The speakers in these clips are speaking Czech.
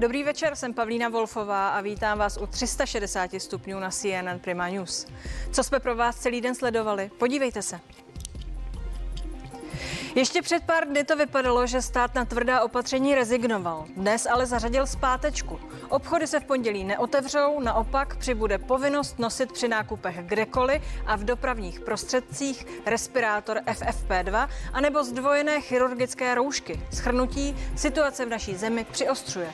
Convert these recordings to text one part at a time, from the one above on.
Dobrý večer, jsem Pavlína Wolfová a vítám vás u 360 stupňů na CNN Prima News. Co jsme pro vás celý den sledovali? Podívejte se. Ještě před pár dny to vypadalo, že stát na tvrdá opatření rezignoval. Dnes ale zařadil zpátečku. Obchody se v pondělí neotevřou, naopak přibude povinnost nosit při nákupech kdekoliv a v dopravních prostředcích respirátor FFP2 anebo zdvojené chirurgické roušky. Schrnutí situace v naší zemi přiostřuje.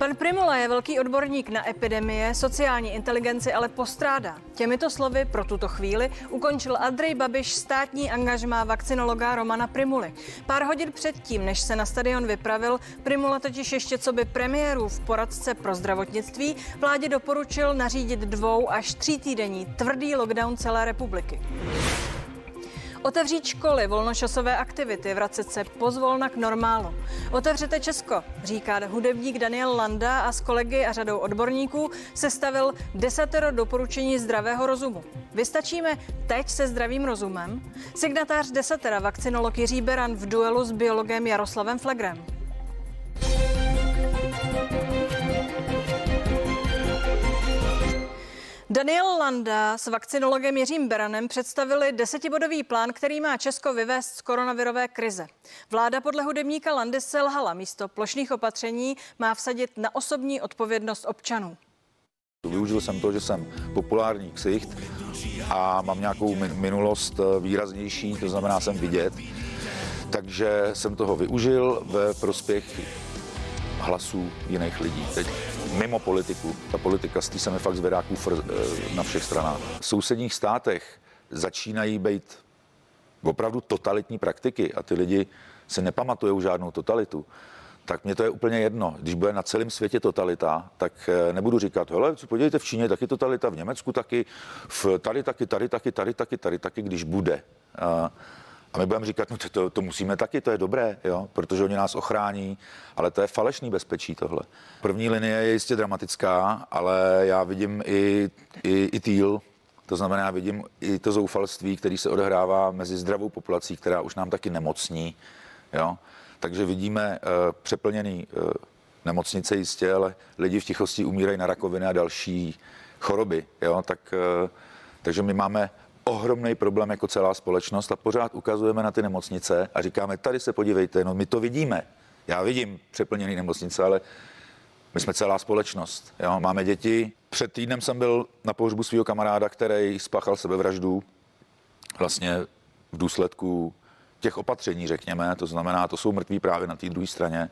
Pan Primula je velký odborník na epidemie, sociální inteligenci ale postrádá. Těmito slovy pro tuto chvíli ukončil Andrej Babiš státní angažmá vakcinologa Romana Primuly. Pár hodin předtím, než se na stadion vypravil, Primula totiž ještě co by premiérův poradce pro zdravotnictví vládě doporučil nařídit dvou až tří týdenní tvrdý lockdown celé republiky. Otevřít školy, volnočasové aktivity, vracet se pozvolna k normálu. Otevřete Česko, říká hudebník Daniel Landa a s kolegy a řadou odborníků sestavil desatero doporučení zdravého rozumu. Vystačíme teď se zdravým rozumem? Signatář desatera vakcinolog Jiří Beran v duelu s biologem Jaroslavem Flegrem. Daniel Landa s vakcinologem Jiřím Beranem představili desetibodový plán, který má Česko vyvést z koronavirové krize. Vláda podle hudebníka Landy selhala místo plošných opatření má vsadit na osobní odpovědnost občanů. Využil jsem to, že jsem populární ksicht a mám nějakou minulost eh, výraznější, to znamená jsem vidět. Takže jsem toho využil ve prospěch hlasů jiných lidí. Teď mimo politiku. Ta politika z se mi fakt zvedá kufr eh, na všech stranách. V sousedních státech začínají být opravdu totalitní praktiky a ty lidi si nepamatují žádnou totalitu tak mě to je úplně jedno. Když bude na celém světě totalita, tak eh, nebudu říkat, hele, podívejte, v Číně taky totalita, v Německu taky, v tady taky, tady taky, tady taky, tady taky, když bude. A my budeme říkat, no to, to, to musíme taky, to je dobré, jo, protože oni nás ochrání, ale to je falešný bezpečí tohle. První linie je jistě dramatická, ale já vidím i, i, i týl, to znamená, já vidím i to zoufalství, který se odehrává mezi zdravou populací, která už nám taky nemocní, jo. Takže vidíme uh, přeplněný uh, nemocnice jistě, ale lidi v tichosti umírají na rakoviny a další choroby, jo, tak, uh, takže my máme ohromný problém jako celá společnost a pořád ukazujeme na ty nemocnice a říkáme, tady se podívejte, no my to vidíme. Já vidím přeplněný nemocnice, ale my jsme celá společnost. Jo? Máme děti. Před týdnem jsem byl na pohřbu svého kamaráda, který spáchal sebevraždu vlastně v důsledku těch opatření, řekněme. To znamená, to jsou mrtví právě na té druhé straně.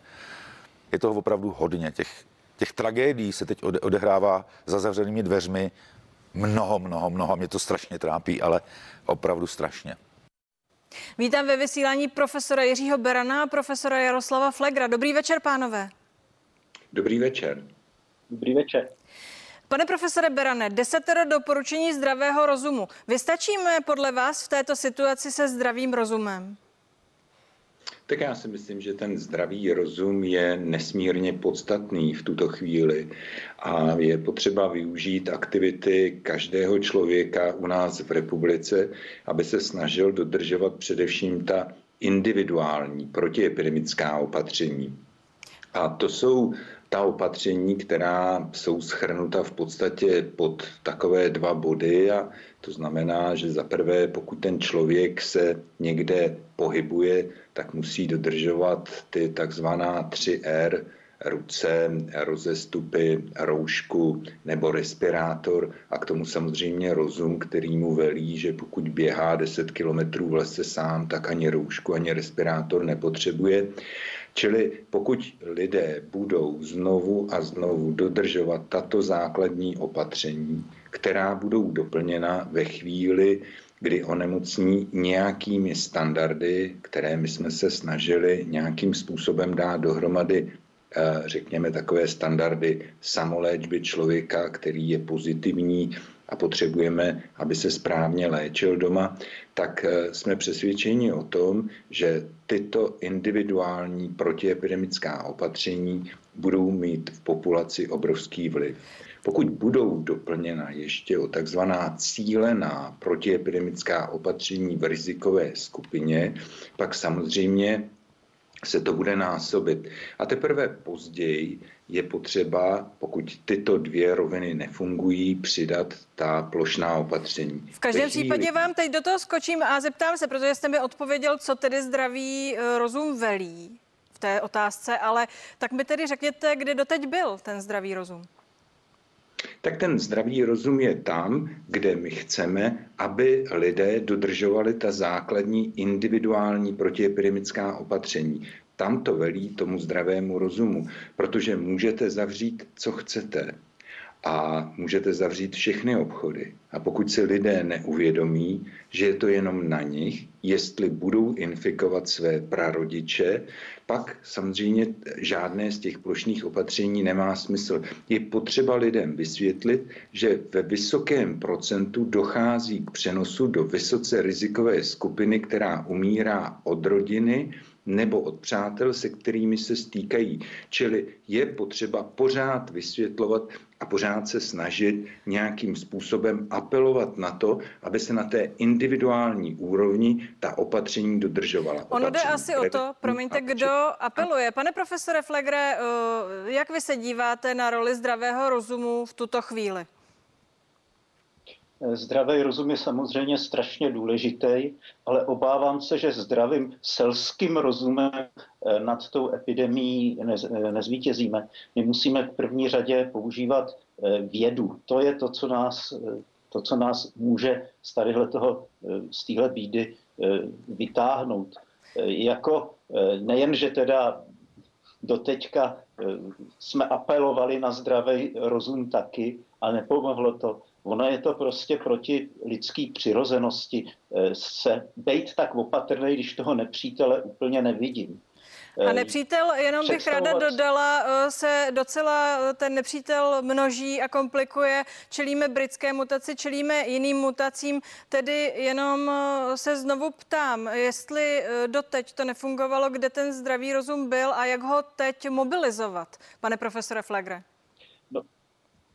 Je toho opravdu hodně. Těch, těch tragédií se teď odehrává za zavřenými dveřmi mnoho, mnoho, mnoho. Mě to strašně trápí, ale opravdu strašně. Vítám ve vysílání profesora Jiřího Berana a profesora Jaroslava Flegra. Dobrý večer, pánové. Dobrý večer. Dobrý večer. Pane profesore Berane, desetero doporučení zdravého rozumu. Vystačíme podle vás v této situaci se zdravým rozumem? Tak já si myslím, že ten zdravý rozum je nesmírně podstatný v tuto chvíli a je potřeba využít aktivity každého člověka u nás v republice, aby se snažil dodržovat především ta individuální protiepidemická opatření. A to jsou ta opatření, která jsou schrnuta v podstatě pod takové dva body a to znamená, že za prvé, pokud ten člověk se někde pohybuje, tak musí dodržovat ty takzvaná 3R, ruce, rozestupy, roušku nebo respirátor a k tomu samozřejmě rozum, který mu velí, že pokud běhá 10 kilometrů v lese sám, tak ani roušku, ani respirátor nepotřebuje. Čili pokud lidé budou znovu a znovu dodržovat tato základní opatření, která budou doplněna ve chvíli, kdy onemocní nějakými standardy, které my jsme se snažili nějakým způsobem dát dohromady, eh, řekněme takové standardy samoléčby člověka, který je pozitivní a potřebujeme, aby se správně léčil doma, tak eh, jsme přesvědčeni o tom, že tyto individuální protiepidemická opatření budou mít v populaci obrovský vliv. Pokud budou doplněna ještě o takzvaná cílená protiepidemická opatření v rizikové skupině, pak samozřejmě se to bude násobit. A teprve později je potřeba, pokud tyto dvě roviny nefungují, přidat ta plošná opatření. V každém chvíli... případě vám teď do toho skočím a zeptám se, protože jste mi odpověděl, co tedy zdravý eh, rozum velí v té otázce, ale tak mi tedy řekněte, kde doteď byl ten zdravý rozum tak ten zdravý rozum je tam, kde my chceme, aby lidé dodržovali ta základní individuální protiepidemická opatření. Tam to velí tomu zdravému rozumu, protože můžete zavřít, co chcete a můžete zavřít všechny obchody. A pokud si lidé neuvědomí, že je to jenom na nich, jestli budou infikovat své prarodiče, pak samozřejmě žádné z těch plošných opatření nemá smysl. Je potřeba lidem vysvětlit, že ve vysokém procentu dochází k přenosu do vysoce rizikové skupiny, která umírá od rodiny, nebo od přátel, se kterými se stýkají. Čili je potřeba pořád vysvětlovat a pořád se snažit nějakým způsobem apelovat na to, aby se na té individuální úrovni ta opatření dodržovala. Ono jde asi o to, promiňte, kdo apeluje. Pane profesore Flegre, eh, jak vy se díváte na roli zdravého rozumu v tuto chvíli? Zdravý rozum je samozřejmě strašně důležitý, ale obávám se, že zdravým selským rozumem eh, nad tou epidemí eh, nezvítězíme. My musíme v první řadě používat eh, vědu. To je to, co nás, to, co nás může z, toho, z téhle bídy vytáhnout. Jako nejen, že teda doteďka jsme apelovali na zdravý rozum taky, a nepomohlo to. Ono je to prostě proti lidské přirozenosti eh, se bejt tak opatrný, když toho nepřítele úplně nevidím. A nepřítel, jenom bych ráda dodala, eh, se docela eh, ten nepřítel množí a komplikuje. Čelíme britské mutaci, čelíme jiným mutacím. Tedy jenom se znovu ptám, jestli doteď to nefungovalo, kde ten zdravý rozum byl a jak ho teď mobilizovat, pane profesore Flegre?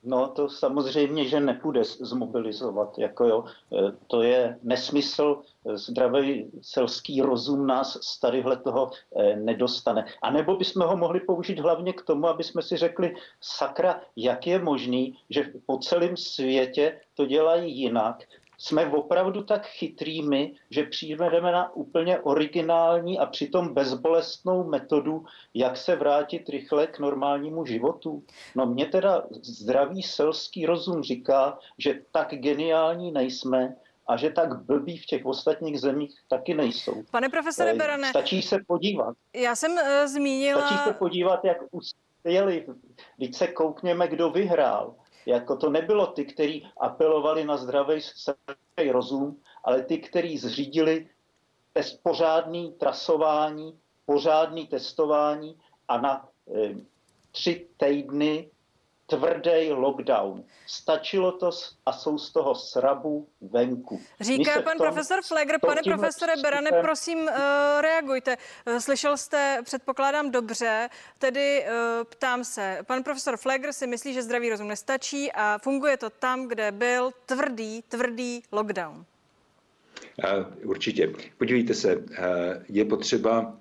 No to samozřejmě, že nepůjde zmobilizovat. Jako jo, e, to je nesmysl, zdravý selský rozum nás z tadyhle toho e, nedostane. A nebo bychom ho mohli použít hlavně k tomu, aby jsme si řekli, sakra, jak je možný, že po celém světě to dělají jinak, jsme opravdu tak chytrými, že přijdeme na úplně originální a přitom bezbolestnou metodu, jak se vrátit rychle k normálnímu životu. No mě teda zdravý selský rozum říká, že tak geniální nejsme, a že tak blbí v těch ostatních zemích taky nejsou. Pane profesore eh, Berane. Stačí se podívat. Já jsem uh, zmínila... Stačí se podívat, jak uspěli. Teď se koukněme, kdo vyhrál. Jako to nebylo ty, kteří apelovali na zdravý rozum, ale ty, kteří zřídili test, pořádný trasování, pořádný testování a na e, tři týdny tvrdý lockdown. Stačilo to a jsou z toho srabu venku. Říká pan tom, profesor Flegr. Pane profesore Berane, prosím, uh, reagujte. Uh, slyšel jste, předpokládám, dobře, tedy uh, ptám se. Pan profesor Flegr si myslí, že zdravý rozum nestačí a funguje to tam, kde byl tvrdý, tvrdý lockdown. Určitě. Podívejte se, je potřeba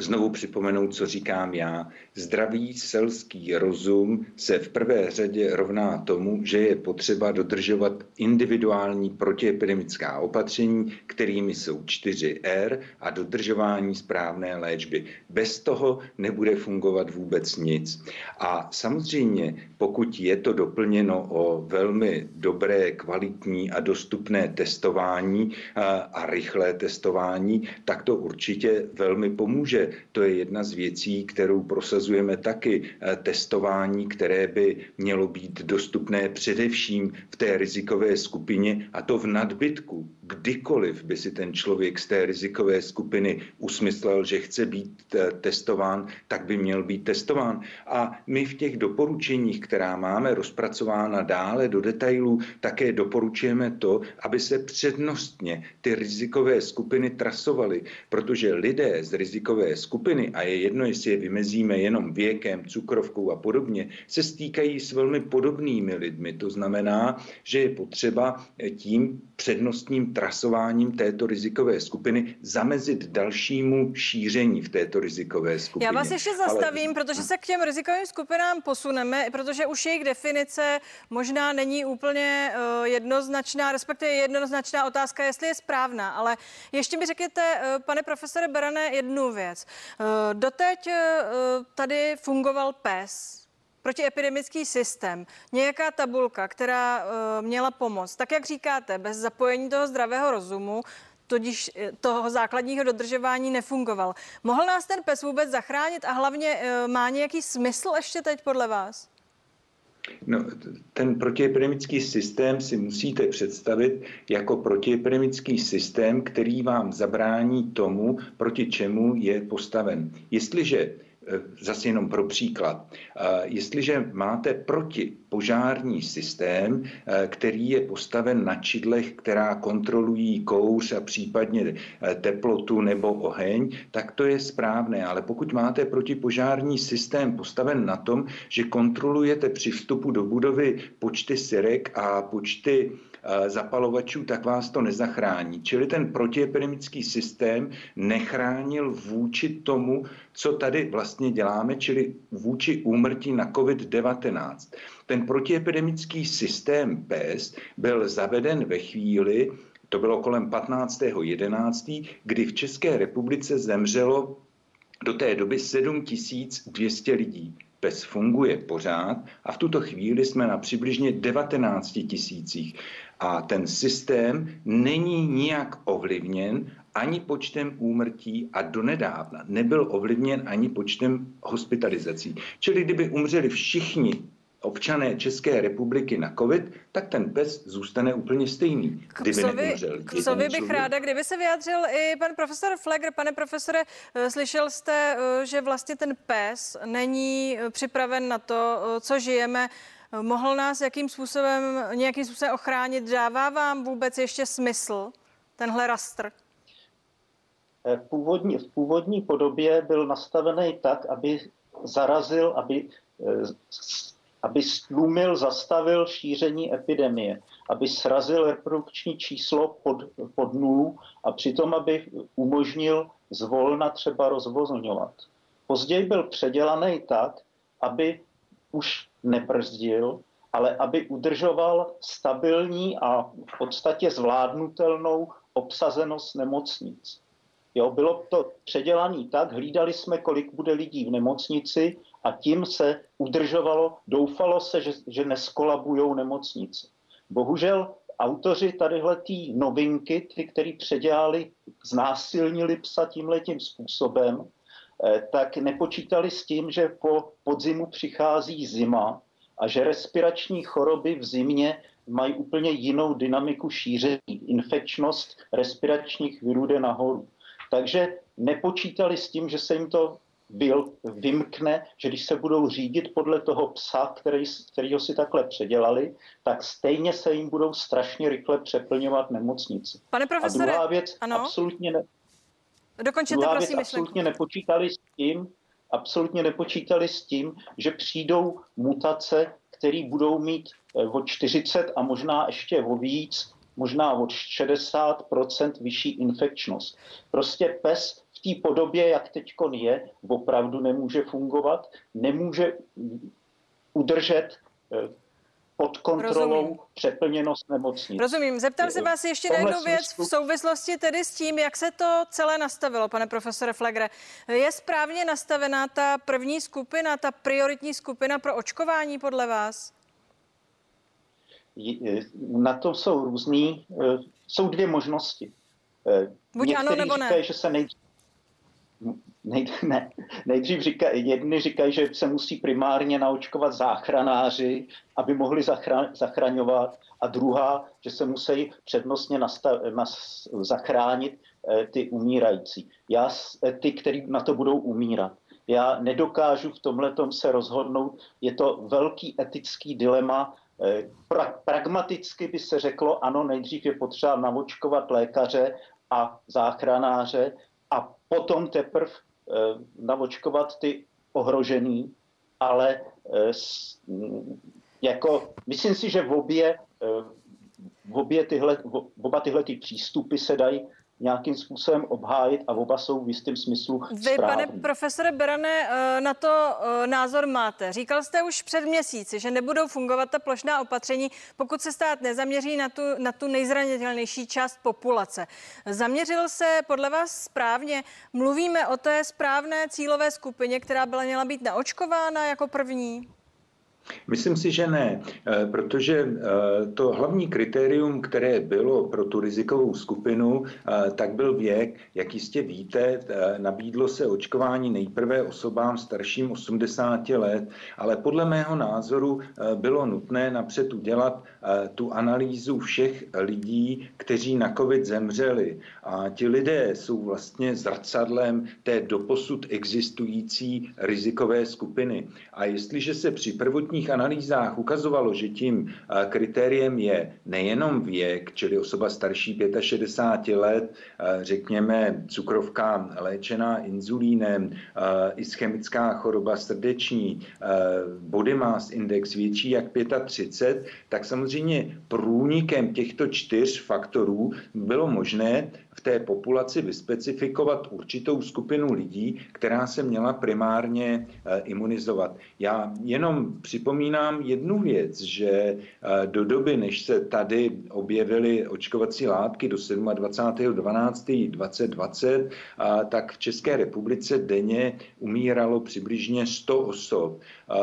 znovu připomenout, co říkám já. Zdravý selský rozum se v prvé řadě rovná tomu, že je potřeba dodržovat individuální protiepidemická opatření, kterými jsou 4R a dodržování správné léčby. Bez toho nebude fungovat vůbec nic. A samozřejmě, pokud je to doplněno o velmi dobré, kvalitní a dostupné testování a rychlé testování, tak to určitě velmi pomůže to je jedna z věcí, kterou prosazujeme taky. Eh, testování, které by mělo být dostupné především v té rizikové skupině a to v nadbytku. Kdykoliv by si ten člověk z té rizikové skupiny usmyslel, že chce být eh, testován, tak by měl být testován. A my v těch doporučeních, která máme rozpracována dále do detailů, také doporučujeme to, aby se přednostně ty rizikové skupiny trasovaly, protože lidé z rizikové skupiny, a je jedno, jestli je vymezíme jenom věkem, cukrovkou a podobně, se stýkají s velmi podobnými lidmi. To znamená, že je potřeba tím přednostním trasováním této rizikové skupiny zamezit dalšímu šíření v této rizikové skupině. Já vás ještě zastavím, Ale... protože se k těm rizikovým skupinám posuneme, protože už jejich definice možná není úplně uh, jednoznačná, respektive jednoznačná otázka, jestli je správná. Ale ještě mi řekněte, uh, pane profesore Berane, jednu věc. Uh, doteď tady fungoval PES, protiepidemický systém, nějaká tabulka, která uh, měla pomoct, tak jak říkáte, bez zapojení toho zdravého rozumu, tudíž eh, toho základního dodržování nefungoval. Mohl nás ten pes vůbec zachránit a hlavně uh, má nějaký smysl ještě teď podle vás? No, ten protiepidemický systém si musíte představit jako protiepidemický systém, který vám zabrání tomu, proti čemu je postaven. Jestliže zase jenom pro příklad. Eh, jestliže máte protipožární systém, eh, který je postaven na čidlech, která kontrolují kouř a případně teplotu nebo oheň, tak to je správné. Ale pokud máte protipožární systém postaven na tom, že kontrolujete při vstupu do budovy počty syrek a počty Eh, zapalovačů, tak vás to nezachrání. Čili ten protiepidemický systém nechránil vůči tomu, co tady vlastně děláme, čili vůči úmrtí na COVID-19. Ten protiepidemický systém PES byl zaveden ve chvíli, to bylo kolem 15.11., kdy v České republice zemřelo do té doby 7200 lidí. PES funguje pořád a v tuto chvíli jsme na přibližně 19 tisících a ten systém není nijak ovlivněn ani počtem úmrtí a donedávna nebyl ovlivněn ani počtem hospitalizací. Čili kdyby umřeli všichni občané České republiky na COVID, tak ten pes zůstane úplně stejný. Kdyby psovi, k psovi bych ráda, kdyby se vyjádřil i pan profesor Flegr. Pane profesore, eh, slyšel jste, eh, že vlastně ten pes není eh, připraven na to, co žijeme mohl nás jakým způsobem, nějakým způsobem ochránit? Dává vám vůbec ještě smysl tenhle rastr? Eh, původní, v původní podobě byl nastavený tak, aby zarazil, aby, aby stlumil, zastavil šíření epidemie, aby srazil reprodukční číslo pod, pod nulu a přitom, aby umožnil zvolna třeba rozvozňovat. Později byl předělaný tak, aby už nebrzdil, ale aby udržoval stabilní a v podstatě zvládnutelnou obsazenost nemocnic. Jo, bylo to předělané tak, hlídali jsme, kolik bude lidí v nemocnici a tím se udržovalo, doufalo se, že, že neskolabujou nemocnice. Bohužel autoři tadyhle tý novinky, ty, který předělali, znásilnili psa tímhletím způsobem, Eh, tak nepočítali s tím, že po podzimu přichází zima a že respirační choroby v zimě mají úplně jinou dynamiku šíření. Infekčnost respiračních virů jde nahoru. Takže nepočítali s tím, že se jim to vymkne, že když se budou řídit podle toho psa, který, kterýho si takhle předělali, tak stejně se jim budou strašně rychle přeplňovat nemocnice. Pane profesore, A druhá věc, ano? absolutně ne, Dokončete, Druhá prosím, věc, absolutně nepočítali s tím, absolutně nepočítali s tím, že přijdou mutace, které budou mít eh, o 40 a možná ještě o víc, možná o 60% vyšší infekčnost. Prostě pes v té podobě, jak teď je, opravdu nemůže fungovat, nemůže udržet eh, pod kontrolou Rozumím. přeplněnost nemocnic. Rozumím. Zeptám se vás ještě na jednu věc v souvislosti tedy s tím, jak se to celé nastavilo, pane profesore Flegre. Je správně nastavená ta první skupina, ta prioritní skupina pro očkování podle vás? Na to jsou různý, eh, jsou dvě možnosti. Eh, Buď Některý ano nebo říkají, ne. že se nejdřív Nej, ne, nejdřív říká, jedni říkají, že se musí primárně naočkovat záchranáři, aby mohli zachra, zachraňovat, a druhá, že se musí přednostně nastav, nas, zachránit eh, ty umírající. Já, eh, ty, kteří na to budou umírat. Já nedokážu v tomhle se rozhodnout. Je to velký etický dilema. Eh, pra, pragmaticky by se řeklo, ano, nejdřív je potřeba naočkovat lékaře a záchranáře potom teprve Eh, navočkovat ty ohrožený, ale eh, jako, myslím si, že v obě, eh, obě tyhle, oba tyhle ty přístupy se dají nějakým způsobem obhájit a oba jsou v jistém smyslu Vy, správný. pane profesore Berane, eh, na to eh, názor máte. Říkal jste už před měsíci, že nebudou fungovat ta plošná opatření, pokud se stát nezaměří na tu, na tu nejzranitelnější část populace. Zaměřil se podle vás správně? Mluvíme o té správné cílové skupině, která byla měla být naočkována jako první? Myslím si, že ne, eh, protože eh, to hlavní kritérium, které bylo pro tu rizikovou skupinu, eh, tak byl věk. Jak jistě víte, nabídlo se očkování nejprve osobám starším 80 let, ale podle mého názoru bylo nutné napřed udělat tu analýzu všech lidí, kteří na COVID zemřeli. A ti lidé jsou vlastně zrcadlem té doposud existující rizikové skupiny. A jestliže se při prvotní prvotních analýzách ukazovalo, že tím eh, kritériem je nejenom věk, čili osoba starší 65 let, eh, řekněme cukrovka léčená inzulínem, eh, ischemická choroba srdeční, body mass index větší jak 35, tak samozřejmě průnikem těchto čtyř faktorů bylo možné v té populaci vyspecifikovat určitou skupinu lidí, která se měla primárně imunizovat. Já jenom připomínám jednu věc, že eh, do doby, než se tady objevily očkovací látky do 27.12.2020, tak v České republice denně umíralo přibližně 100 osob,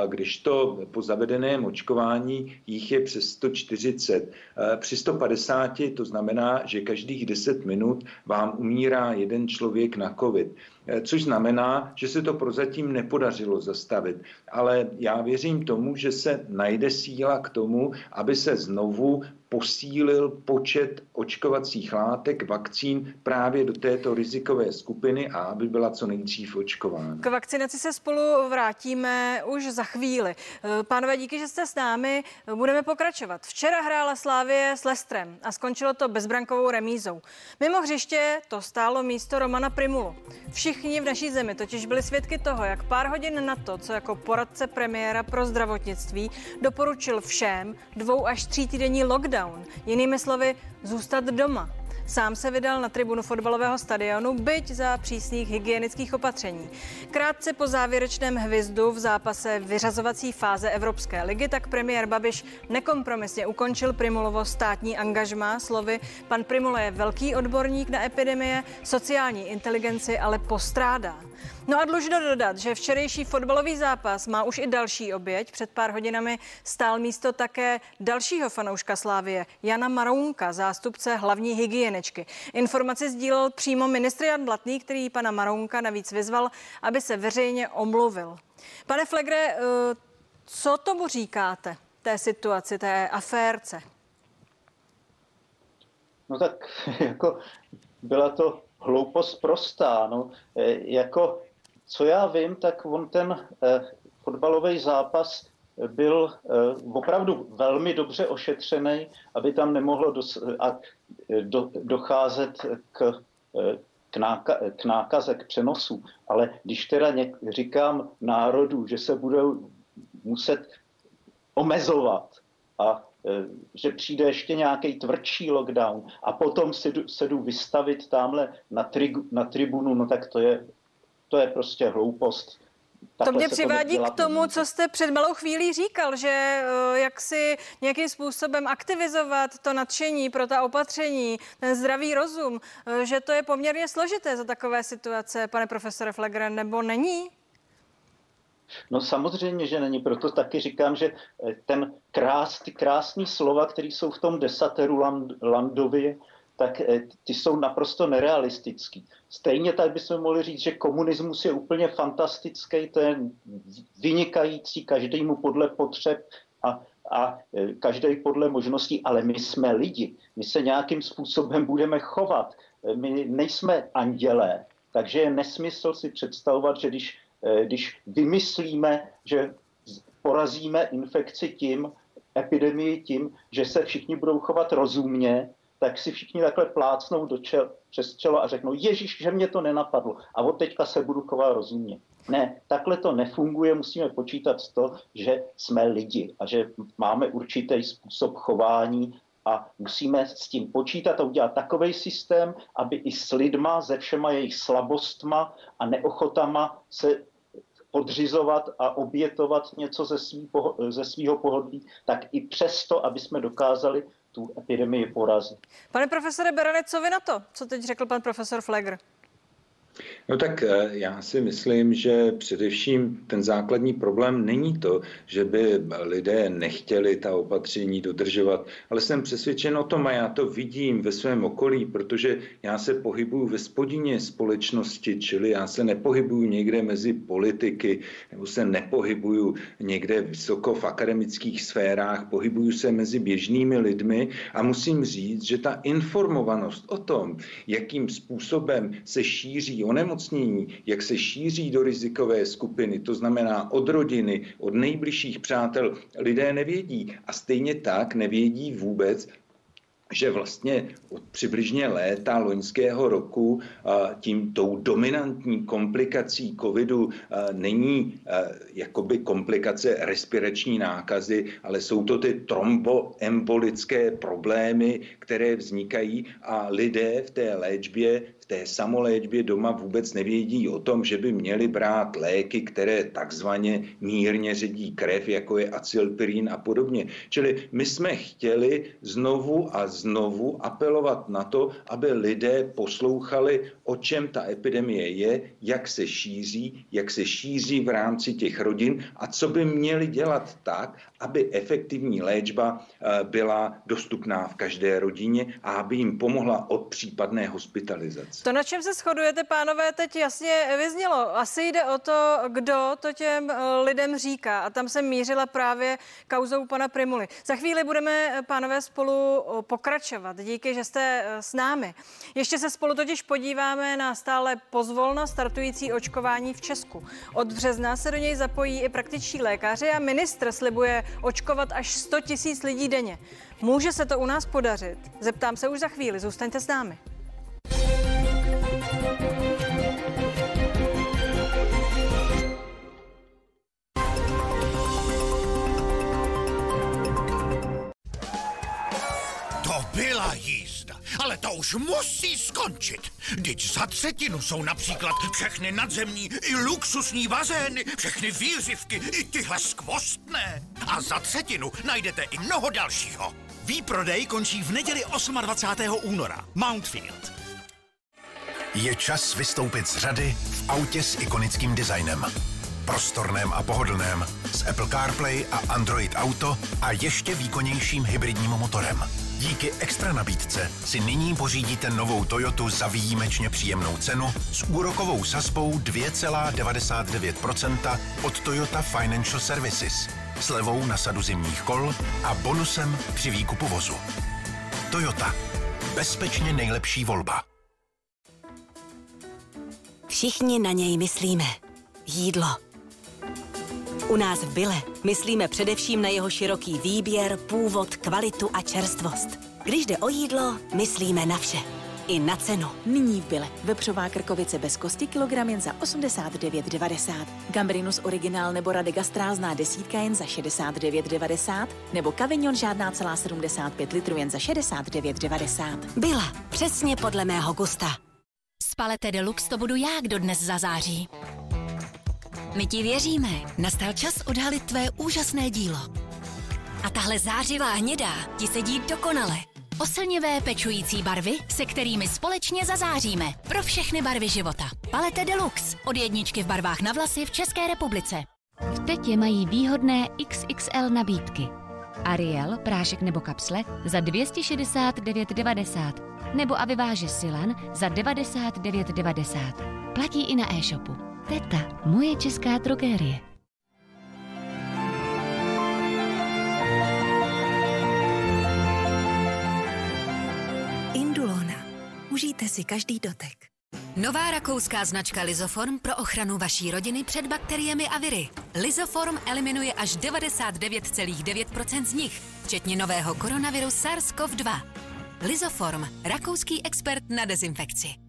když to po zavedeném očkování jich je přes 140. Při 150 to znamená, že každých 10 minut vám umírá jeden člověk na COVID. Eh, což znamená, že se to prozatím nepodařilo zastavit. Ale já věřím tomu, že se najde síla k tomu, aby se znovu posílil počet očkovacích látek, vakcín právě do této rizikové skupiny a aby byla co nejdřív očkována. K vakcinaci se spolu vrátíme už za chvíli. Pánové, díky, že jste s námi. Budeme pokračovat. Včera hrála Slávie s Lestrem a skončilo to bezbrankovou remízou. Mimo hřiště to stálo místo Romana Primulu. Všichni v naší zemi totiž byli svědky toho, jak pár hodin na to, co jako poradce premiéra pro zdravotnictví doporučil všem dvou až tří týdenní lockdown, lockdown. Jinými slovy, zůstat doma. Sám se vydal na tribunu fotbalového stadionu, byť za přísných hygienických opatření. Krátce po závěrečném hvizdu v zápase vyřazovací fáze Evropské ligy, tak premiér Babiš nekompromisně ukončil Primulovo státní angažmá. Slovy, pan Primula je velký odborník na epidemie, sociální inteligenci ale postrádá. No a dlužno dodat, že včerejší fotbalový zápas má už i další oběť. Před pár hodinami stál místo také dalšího fanouška Slávie, Jana Marounka, zástupce hlavní hygieničky. Informaci sdílel přímo ministr Jan Blatný, který pana Marounka navíc vyzval, aby se veřejně omluvil. Pane Flegre, eh, co tomu říkáte, té situaci, té aférce? No tak jako byla to hloupost prostá. No, e, jako, co já vím, tak on ten eh, fotbalový zápas byl eh, opravdu velmi dobře ošetřený, aby tam nemohlo dos, a, do, docházet k, k, náka, k nákaze, k přenosu. Ale když teda něk, říkám národu, že se budou muset omezovat a že přijde ještě nějaký tvrdší lockdown a potom se jdu, se jdu vystavit tamhle na, tri, na tribunu, no tak to je, to je prostě hloupost. Takhle to mě přivádí to k tomu, co jste před malou chvílí říkal, že eh, jak si nějakým způsobem aktivizovat to nadšení pro ta opatření, ten zdravý rozum, eh, že to je poměrně složité za takové situace, pane profesore Flegren, nebo není? No samozřejmě, že není, proto taky říkám, že eh, ten krás, ty krásné slova, které jsou v tom desateru Land, Landovi, tak eh, ty jsou naprosto nerealistický. Stejně tak bychom mohli říct, že komunismus je úplně fantastický, to je vynikající každému podle potřeb a, a eh, každý podle možností, ale my jsme lidi, my se nějakým způsobem budeme chovat, my nejsme andělé, takže je nesmysl si představovat, že když když vymyslíme, že porazíme infekci tím, epidemii tím, že se všichni budou chovat rozumně, tak si všichni takhle plácnou do čel, přes čelo a řeknou, ježíš, že mě to nenapadlo a od teďka se budu chovat rozumně. Ne, takhle to nefunguje, musíme počítat to, že jsme lidi a že máme určitý způsob chování a musíme s tím počítat a udělat takový systém, aby i s lidma, se všema jejich slabostma a neochotama se podřizovat a obětovat něco ze, svý, ze svýho pohodlí, tak i přesto, aby jsme dokázali tu epidemii porazit. Pane profesore Berane, co vy na to, co teď řekl pan profesor Flegr? No tak eh, já si myslím, že především ten základní problém není to, že by lidé nechtěli ta opatření dodržovat, ale jsem přesvědčen o tom a já to vidím ve svém okolí, protože já se pohybuju ve spodině společnosti, čili já se nepohybuju někde mezi politiky, nebo se nepohybuju někde vysoko v akademických sférách, pohybuju se mezi běžnými lidmi a musím říct, že ta informovanost o tom, jakým způsobem se šíří onemocnění, jak se šíří do rizikové skupiny, to znamená od rodiny, od nejbližších přátel, lidé nevědí. A stejně tak nevědí vůbec, že vlastně od přibližně léta loňského roku tím tou dominantní komplikací covidu není jakoby komplikace respirační nákazy, ale jsou to ty tromboembolické problémy, které vznikají a lidé v té léčbě té samoléčbě doma vůbec nevědí o tom, že by měli brát léky, které takzvaně mírně ředí krev, jako je acylpirín a podobně. Čili my jsme chtěli znovu a znovu apelovat na to, aby lidé poslouchali, o čem ta epidemie je, jak se šíří, jak se šíří v rámci těch rodin a co by měli dělat tak, aby efektivní léčba eh, byla dostupná v každé rodině a aby jim pomohla od případné hospitalizace. To, na čem se shodujete, pánové, teď jasně vyznělo. Asi jde o to, kdo to těm eh, lidem říká. A tam se mířila právě kauzou pana Primuly. Za chvíli budeme, eh, pánové, spolu eh, pokračovat. Díky, že jste s námi. Ještě se spolu totiž podíváme na stále pozvolna startující očkování v Česku. Od března se do něj zapojí i praktičtí lékaři a ministr slibuje očkovat až 100 tisíc lidí denně. Může se to u nás podařit? Zeptám se už za chvíli. Zůstaňte s námi. Už musí skončit. Teď za třetinu jsou například všechny nadzemní i luxusní bazény, všechny výřivky i tyhle skvostné. A za třetinu najdete i mnoho dalšího. Výprodej končí v neděli 28. února. Mountfield. Je čas vystoupit z řady v autě s ikonickým designem. Prostorném a pohodlném, s Apple CarPlay a Android Auto a ještě výkonnějším hybridním motorem. Díky extra nabídce si nyní pořídíte novou Toyotu za výjimečně příjemnou cenu s úrokovou sazbou 2,99% od Toyota Financial Services, slevou na sadu zimních kol a bonusem při výkupu vozu. Toyota. Bezpečně nejlepší volba. Všichni na něj myslíme. Jídlo. U nás v Bile myslíme především na jeho široký výběr, původ, kvalitu a čerstvost. Když jde o jídlo, myslíme na vše. I na cenu. Nyní v Bile. Vepřová krkovice bez kosti kilogram jen za 89,90. Gambrinus originál nebo Rade gastrázná desítka jen za 69,90. Nebo Kavignon žádná celá 75 litrů jen za 69,90. Byla. Přesně podle mého gusta. Spalete Deluxe to budu já, kdo dnes zazáří. My ti věříme. Nastal čas odhalit tvé úžasné dílo. A tahle zářivá hnědá ti sedí dokonale. Oslnivé pečující barvy, se kterými společně zazáříme. Pro všechny barvy života. Palete Deluxe. Od jedničky v barvách na vlasy v České republice. V Tetě mají výhodné XXL nabídky. Ariel, prášek nebo kapsle za 269,90 nebo Aviváže Silan za 99,90. Platí i na e-shopu. Teta, moje česká drogérie. Indulona. Užijte si každý dotek. Nová rakouská značka Lizoform pro ochranu vaší rodiny před bakteriemi a viry. Lizoform eliminuje až 99,9% z nich, včetně nového koronaviru SARS-CoV-2. Lizoform, rakouský expert na dezinfekci.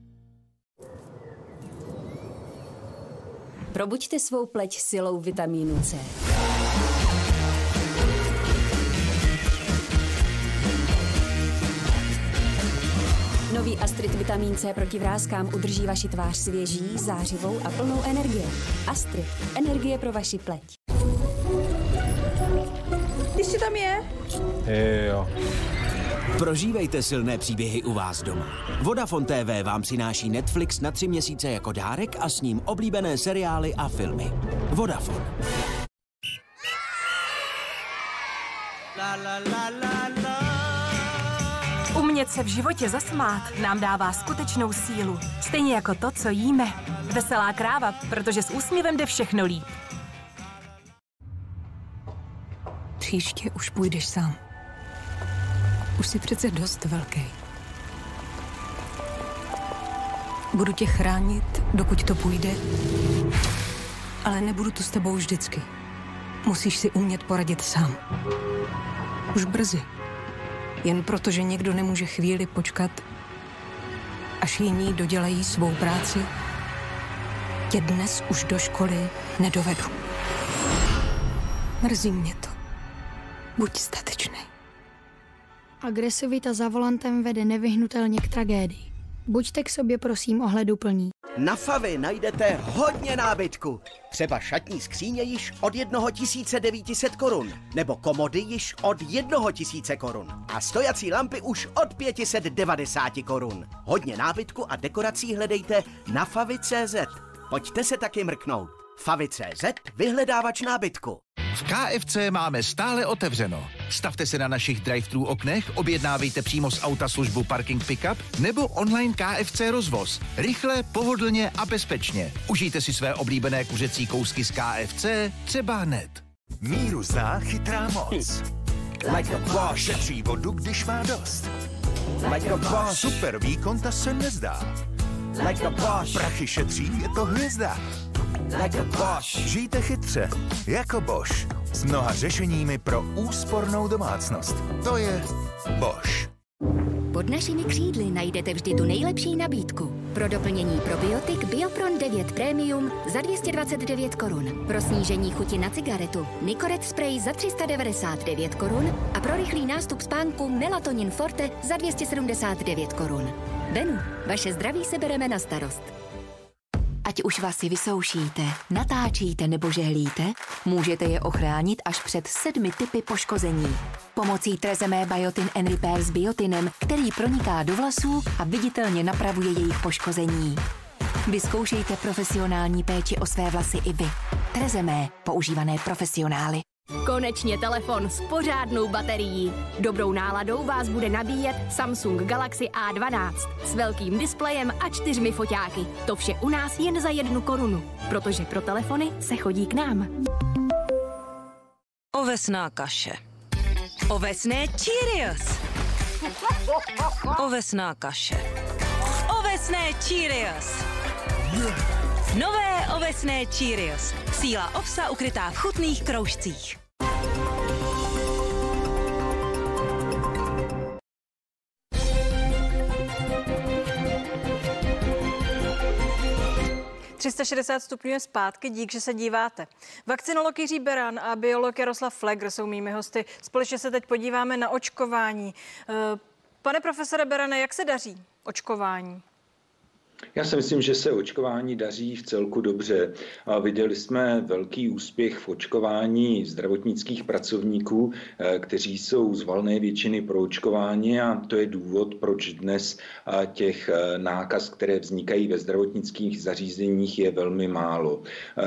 Probuďte svou pleť silou vitamínu C. Nový Astrid vitamin C proti vrázkám udrží vaši tvář svěží, zářivou a plnou energie. Astrid. Energie pro vaši pleť. Ještě tam je? Jo. Prožívejte silné příběhy u vás doma. Vodafone TV vám přináší Netflix na tři měsíce jako dárek a s ním oblíbené seriály a filmy. Vodafone. La, la, la, la, la. Umět se v životě zasmát nám dává skutečnou sílu. Stejně jako to, co jíme. Veselá kráva, protože s úsměvem jde všechno líp. Příště už půjdeš sám. Už jsi přece dost velký. Budu tě chránit, dokud to půjde, ale nebudu tu s tebou vždycky. Musíš si umět poradit sám. Už brzy. Jen proto, že někdo nemůže chvíli počkat, až jiní dodělají svou práci, tě dnes už do školy nedovedu. Mrzí mě to. Buď statečný. Agresivita za volantem vede nevyhnutelně k tragédii. Buďte k sobě prosím ohleduplní. Na Favy najdete hodně nábytku. Třeba šatní skříně již od 1900 korun, nebo komody již od 1000 korun a stojací lampy už od 590 korun. Hodně nábytku a dekorací hledejte na favy.cz. Pojďte se taky mrknout. Favy.cz vyhledávač nábytku. V KFC máme stále otevřeno. Stavte se na našich drive-thru oknech, objednávejte přímo z auta službu Parking Pickup nebo online KFC rozvoz. Rychle, pohodlně a bezpečně. Užijte si své oblíbené kuřecí kousky z KFC třeba hned. Míru zná chytrá moc. Like a boss. Šetří vodu, když má dost. Like a boss. Super výkon, ta se nezdá. Like a boss. Prachy šetří, je to hvězda. Like. Žijte chytře, jako Bosch. S mnoha řešeními pro úspornou domácnost. To je Bosch. Pod našimi křídly najdete vždy tu nejlepší nabídku. Pro doplnění probiotik Biopron 9 Premium za 229 korun. Pro snížení chuti na cigaretu Nicoret Spray za 399 korun a pro rychlý nástup spánku Melatonin Forte za 279 korun. Benu, vaše zdraví se bereme na starost. Ať už si vysoušíte, natáčíte nebo žehlíte, můžete je ochránit až před sedmi typy poškození. Pomocí Trezemé Biotin and Repair s biotinem, který proniká do vlasů a viditelně napravuje jejich poškození. Vyzkoušejte profesionální péči o své vlasy i vy. Trezemé, používané profesionály. Konečně telefon s pořádnou baterií. Dobrou náladou vás bude nabíjet Samsung Galaxy A12 s velkým displejem a čtyřmi foťáky. To vše u nás jen za jednu korunu, protože pro telefony se chodí k nám. Ovesná kaše. Ovesné Cheerios. Ovesná kaše. Ovesné Cheerios. Nové ovesné Cheerios. Síla ovsa ukrytá v chutných kroužcích. ...360 stupňů je zpátky, dík, že se díváte. Vakcinolog Jiří Beran a biolog Jaroslav Flegr jsou mými hosty. Společně se teď podíváme na očkování. Eh, pane profesore Berane, jak se daří očkování? Já si myslím, že se očkování daří v celku dobře. A viděli jsme velký úspěch v očkování zdravotnických pracovníků, eh, kteří jsou z valné většiny pro očkování a to je důvod, proč dnes eh, těch eh, nákaz, které vznikají ve zdravotnických zařízeních, je velmi málo.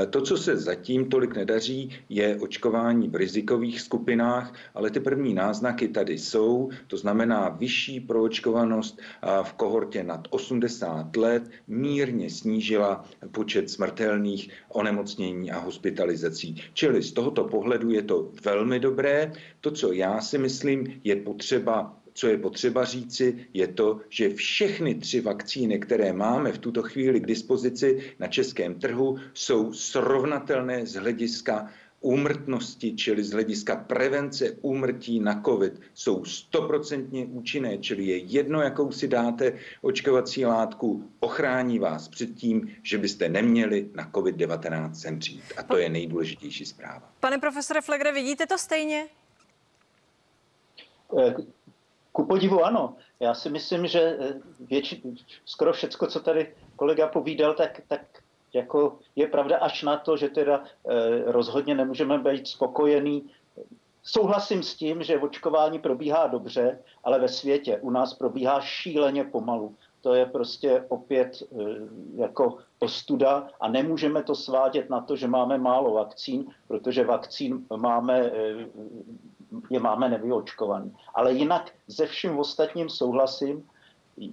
To, co se zatím tolik nedaří, je očkování v rizikových skupinách, ale ty první náznaky tady jsou, to znamená vyšší proočkovanost v kohortě nad 80 let, let mírně snížila počet smrtelných onemocnění a hospitalizací. Čili z tohoto pohledu je to velmi dobré. To, co já si myslím, je potřeba co je potřeba říci, je to, že všechny tři vakcíny, které máme v tuto chvíli k dispozici na českém trhu, jsou srovnatelné z hlediska úmrtnosti, čili z hlediska prevence úmrtí na COVID, jsou stoprocentně účinné, čili je jedno, jakou si dáte očkovací látku, ochrání vás před tím, že byste neměli na COVID-19 zemřít. A to je nejdůležitější zpráva. Pane profesore Flegre, vidíte to stejně? Eh, Ku podivu ano. Já si myslím, že eh, větši, skoro všecko, co tady kolega povídal, tak, tak jako je pravda až na to, že teda eh, rozhodně nemůžeme být spokojený. Souhlasím s tím, že očkování probíhá dobře, ale ve světě u nás probíhá šíleně pomalu. To je prostě opět eh, jako ostuda a nemůžeme to svádět na to, že máme málo vakcín, protože vakcín máme, eh, je máme nevyočkovaný. Ale jinak ze vším ostatním souhlasím.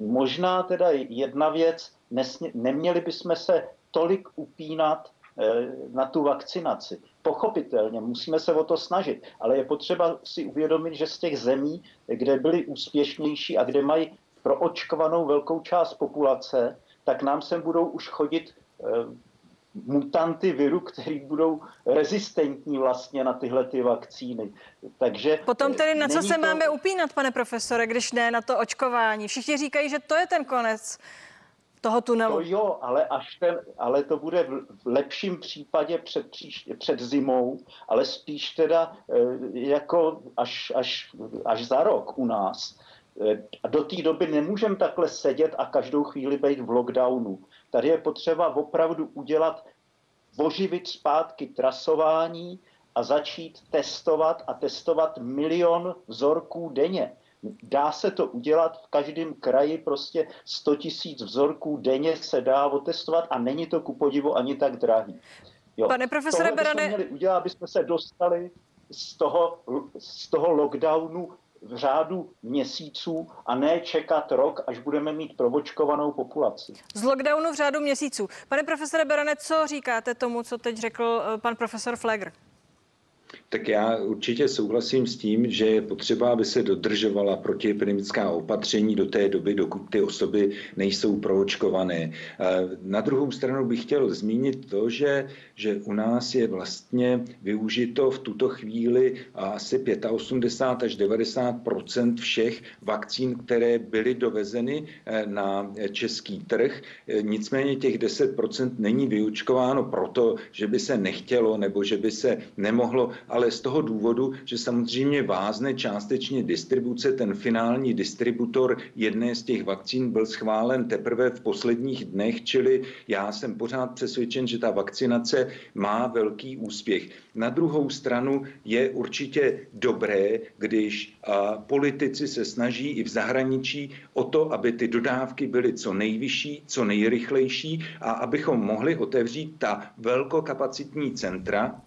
Možná teda jedna věc, nesmě, neměli bychom se tolik upínat eh, na tu vakcinaci. Pochopitelně, musíme se o to snažit, ale je potřeba si uvědomit, že z těch zemí, kde byli úspěšnější a kde mají proočkovanou velkou část populace, tak nám sem budou už chodit eh, mutanty viru, který budou rezistentní vlastně na tyhle ty vakcíny. Takže Potom tedy na co se to... máme upínat, pane profesore, když ne na to očkování? Všichni říkají, že to je ten konec toho tunelu. To jo, ale, až ten, ale to bude v lepším případě před, před zimou, ale spíš teda e, jako až, až, až za rok u nás. E, do té doby nemůžeme takhle sedět a každou chvíli být v lockdownu. Tady je potřeba opravdu udělat, oživit zpátky trasování a začít testovat a testovat milion vzorků denně. Dá se to udělat v každém kraji, prostě 100 tisíc vzorků denně se dá otestovat a není to ku podivu ani tak drahý. Jo. Pane profesore Tohle Berane... měli udělat, aby jsme se dostali z toho, z toho lockdownu v řádu měsíců a ne čekat rok, až budeme mít provočkovanou populaci. Z lockdownu v řádu měsíců. Pane profesore Berane, co říkáte tomu, co teď řekl eh, pan profesor Flegr? Tak já určitě souhlasím s tím, že je potřeba, aby se dodržovala protiepidemická opatření do té doby, dokud ty osoby nejsou proočkované. Na druhou stranu bych chtěl zmínit to, že, že u nás je vlastně využito v tuto chvíli asi 85 až 90% všech vakcín, které byly dovezeny eh, na český trh. Nicméně těch 10% není vyučkováno proto, že by se nechtělo nebo že by se nemohlo ale z toho důvodu, že samozřejmě vázne částečně distribuce. Ten finální distributor jedné z těch vakcín byl schválen teprve v posledních dnech, čili já jsem pořád přesvědčen, že ta vakcinace má velký úspěch. Na druhou stranu je určitě dobré, když politici se snaží i v zahraničí o to, aby ty dodávky byly co nejvyšší, co nejrychlejší a abychom mohli otevřít ta velkokapacitní centra,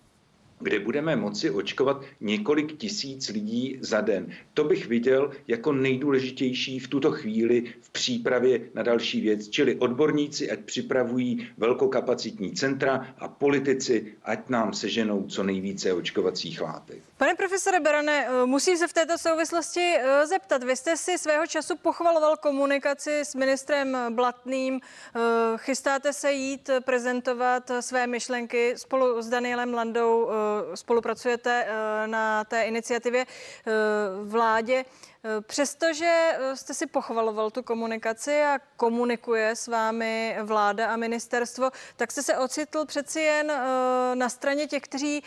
kde budeme moci očkovat několik tisíc lidí za den. To bych viděl jako nejdůležitější v tuto chvíli v přípravě na další věc, čili odborníci, ať připravují velkokapacitní centra a politici, ať nám seženou co nejvíce očkovacích látek. Pane profesore Berane, eh, musím se v této souvislosti eh, zeptat. Vy jste si svého času pochvaloval komunikaci s ministrem Blatným. Eh, chystáte se jít prezentovat své myšlenky spolu s Danielem Landou spolupracujete eh, na té iniciativě eh, vládě. Eh, přestože jste si pochvaloval tu komunikaci a komunikuje s vámi vláda a ministerstvo, tak jste se ocitl přeci jen na straně těch, kteří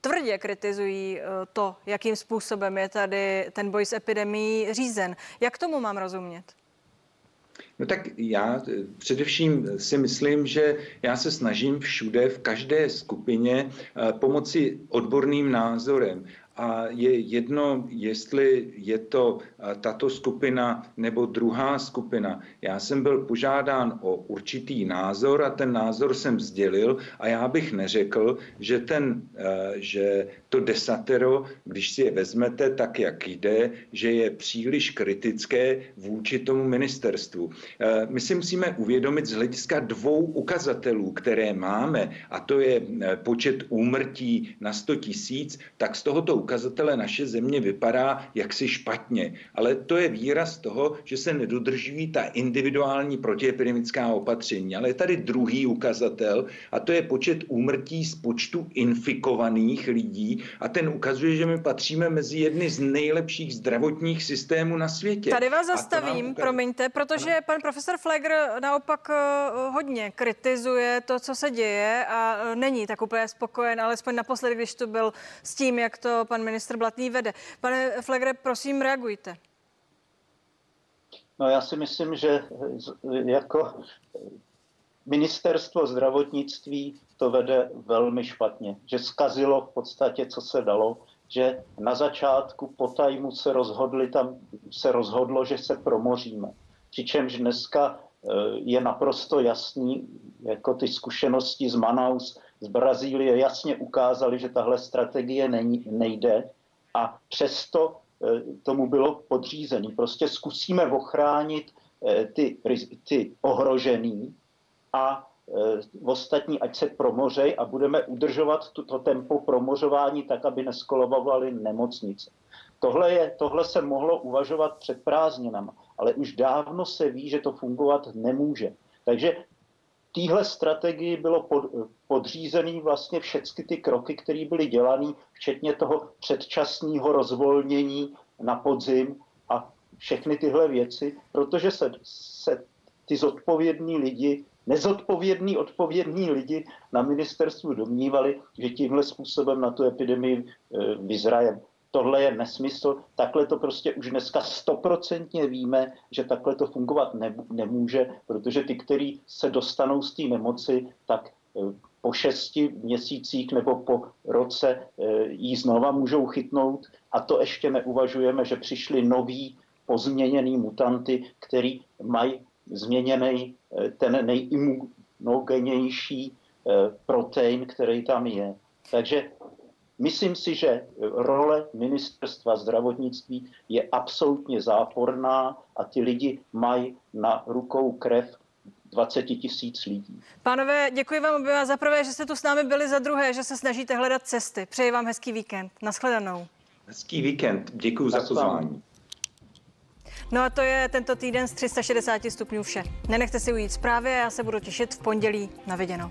tvrdě kritizují to, jakým způsobem je tady ten boj s epidemí řízen. Jak tomu mám rozumět? No tak já eh, především si myslím, že já se snažím všude, v každé skupině eh, pomoci odborným názorem. A je jedno, jestli je to tato skupina nebo druhá skupina. Já jsem byl požádán o určitý názor a ten názor jsem sdělil a já bych neřekl, že, ten, že to desatero, když si je vezmete tak, jak jde, že je příliš kritické vůči tomu ministerstvu. My si musíme uvědomit z hlediska dvou ukazatelů, které máme, a to je počet úmrtí na 100 tisíc, tak z tohoto ukazatele naše země vypadá jaksi špatně. Ale to je výraz toho, že se nedodržují ta individuální protiepidemická opatření. Ale je tady druhý ukazatel a to je počet úmrtí z počtu infikovaných lidí a ten ukazuje, že my patříme mezi jedny z nejlepších zdravotních systémů na světě. Tady vás zastavím, ukaz... promiňte, protože ano. pan profesor Flegr naopak eh, hodně kritizuje to, co se děje a eh, není tak úplně spokojen, alespoň naposledy, když to byl s tím, jak to pan ministr Blatný vede. Pane Flegre, prosím, reagujte. No já si myslím, že jako ministerstvo zdravotnictví to vede velmi špatně, že zkazilo v podstatě, co se dalo, že na začátku po tajmu se rozhodli, tam se rozhodlo, že se promoříme. Přičemž dneska eh, je naprosto jasný, jako ty zkušenosti z Manaus, z Brazílie jasně ukázaly, že tahle strategie není, nejde a přesto eh, tomu bylo podřízený. Prostě zkusíme ochránit eh, ty, ty ohrožený a ostatní ať se promořej a budeme udržovat to tempo promořování tak, aby neskolovovaly nemocnice. Tohle, je, tohle se mohlo uvažovat před prázdninama, ale už dávno se ví, že to fungovat nemůže. Takže téhle strategii bylo pod, podřízený vlastně všechny ty kroky, které byly dělané, včetně toho předčasného rozvolnění na podzim a všechny tyhle věci, protože se, se ty zodpovědní lidi nezodpovědní, odpovědní lidi na ministerstvu domnívali, že tímhle způsobem na tu epidemii e, vyzrajem. Tohle je nesmysl, takhle to prostě už dneska stoprocentně víme, že takhle to fungovat ne, nemůže, protože ty, kteří se dostanou z té nemoci, tak e, po šesti měsících nebo po roce e, jí znova můžou chytnout a to ještě neuvažujeme, že přišly noví pozměněný mutanty, který mají změněný eh, ten nejimunogenější eh, protein, který tam je. Takže myslím si, že role ministerstva zdravotnictví je absolutně záporná a ty lidi mají na rukou krev 20 tisíc lidí. Pánové, děkuji vám oběma za prvé, že jste tu s námi byli, za druhé, že se snažíte hledat cesty. Přeji vám hezký víkend. Naschledanou. Hezký víkend. Děkuji za pozvání. No a to je tento týden z 360 stupňů vše. Nenechte si ujít zprávy a já se budu těšit v pondělí na viděnou.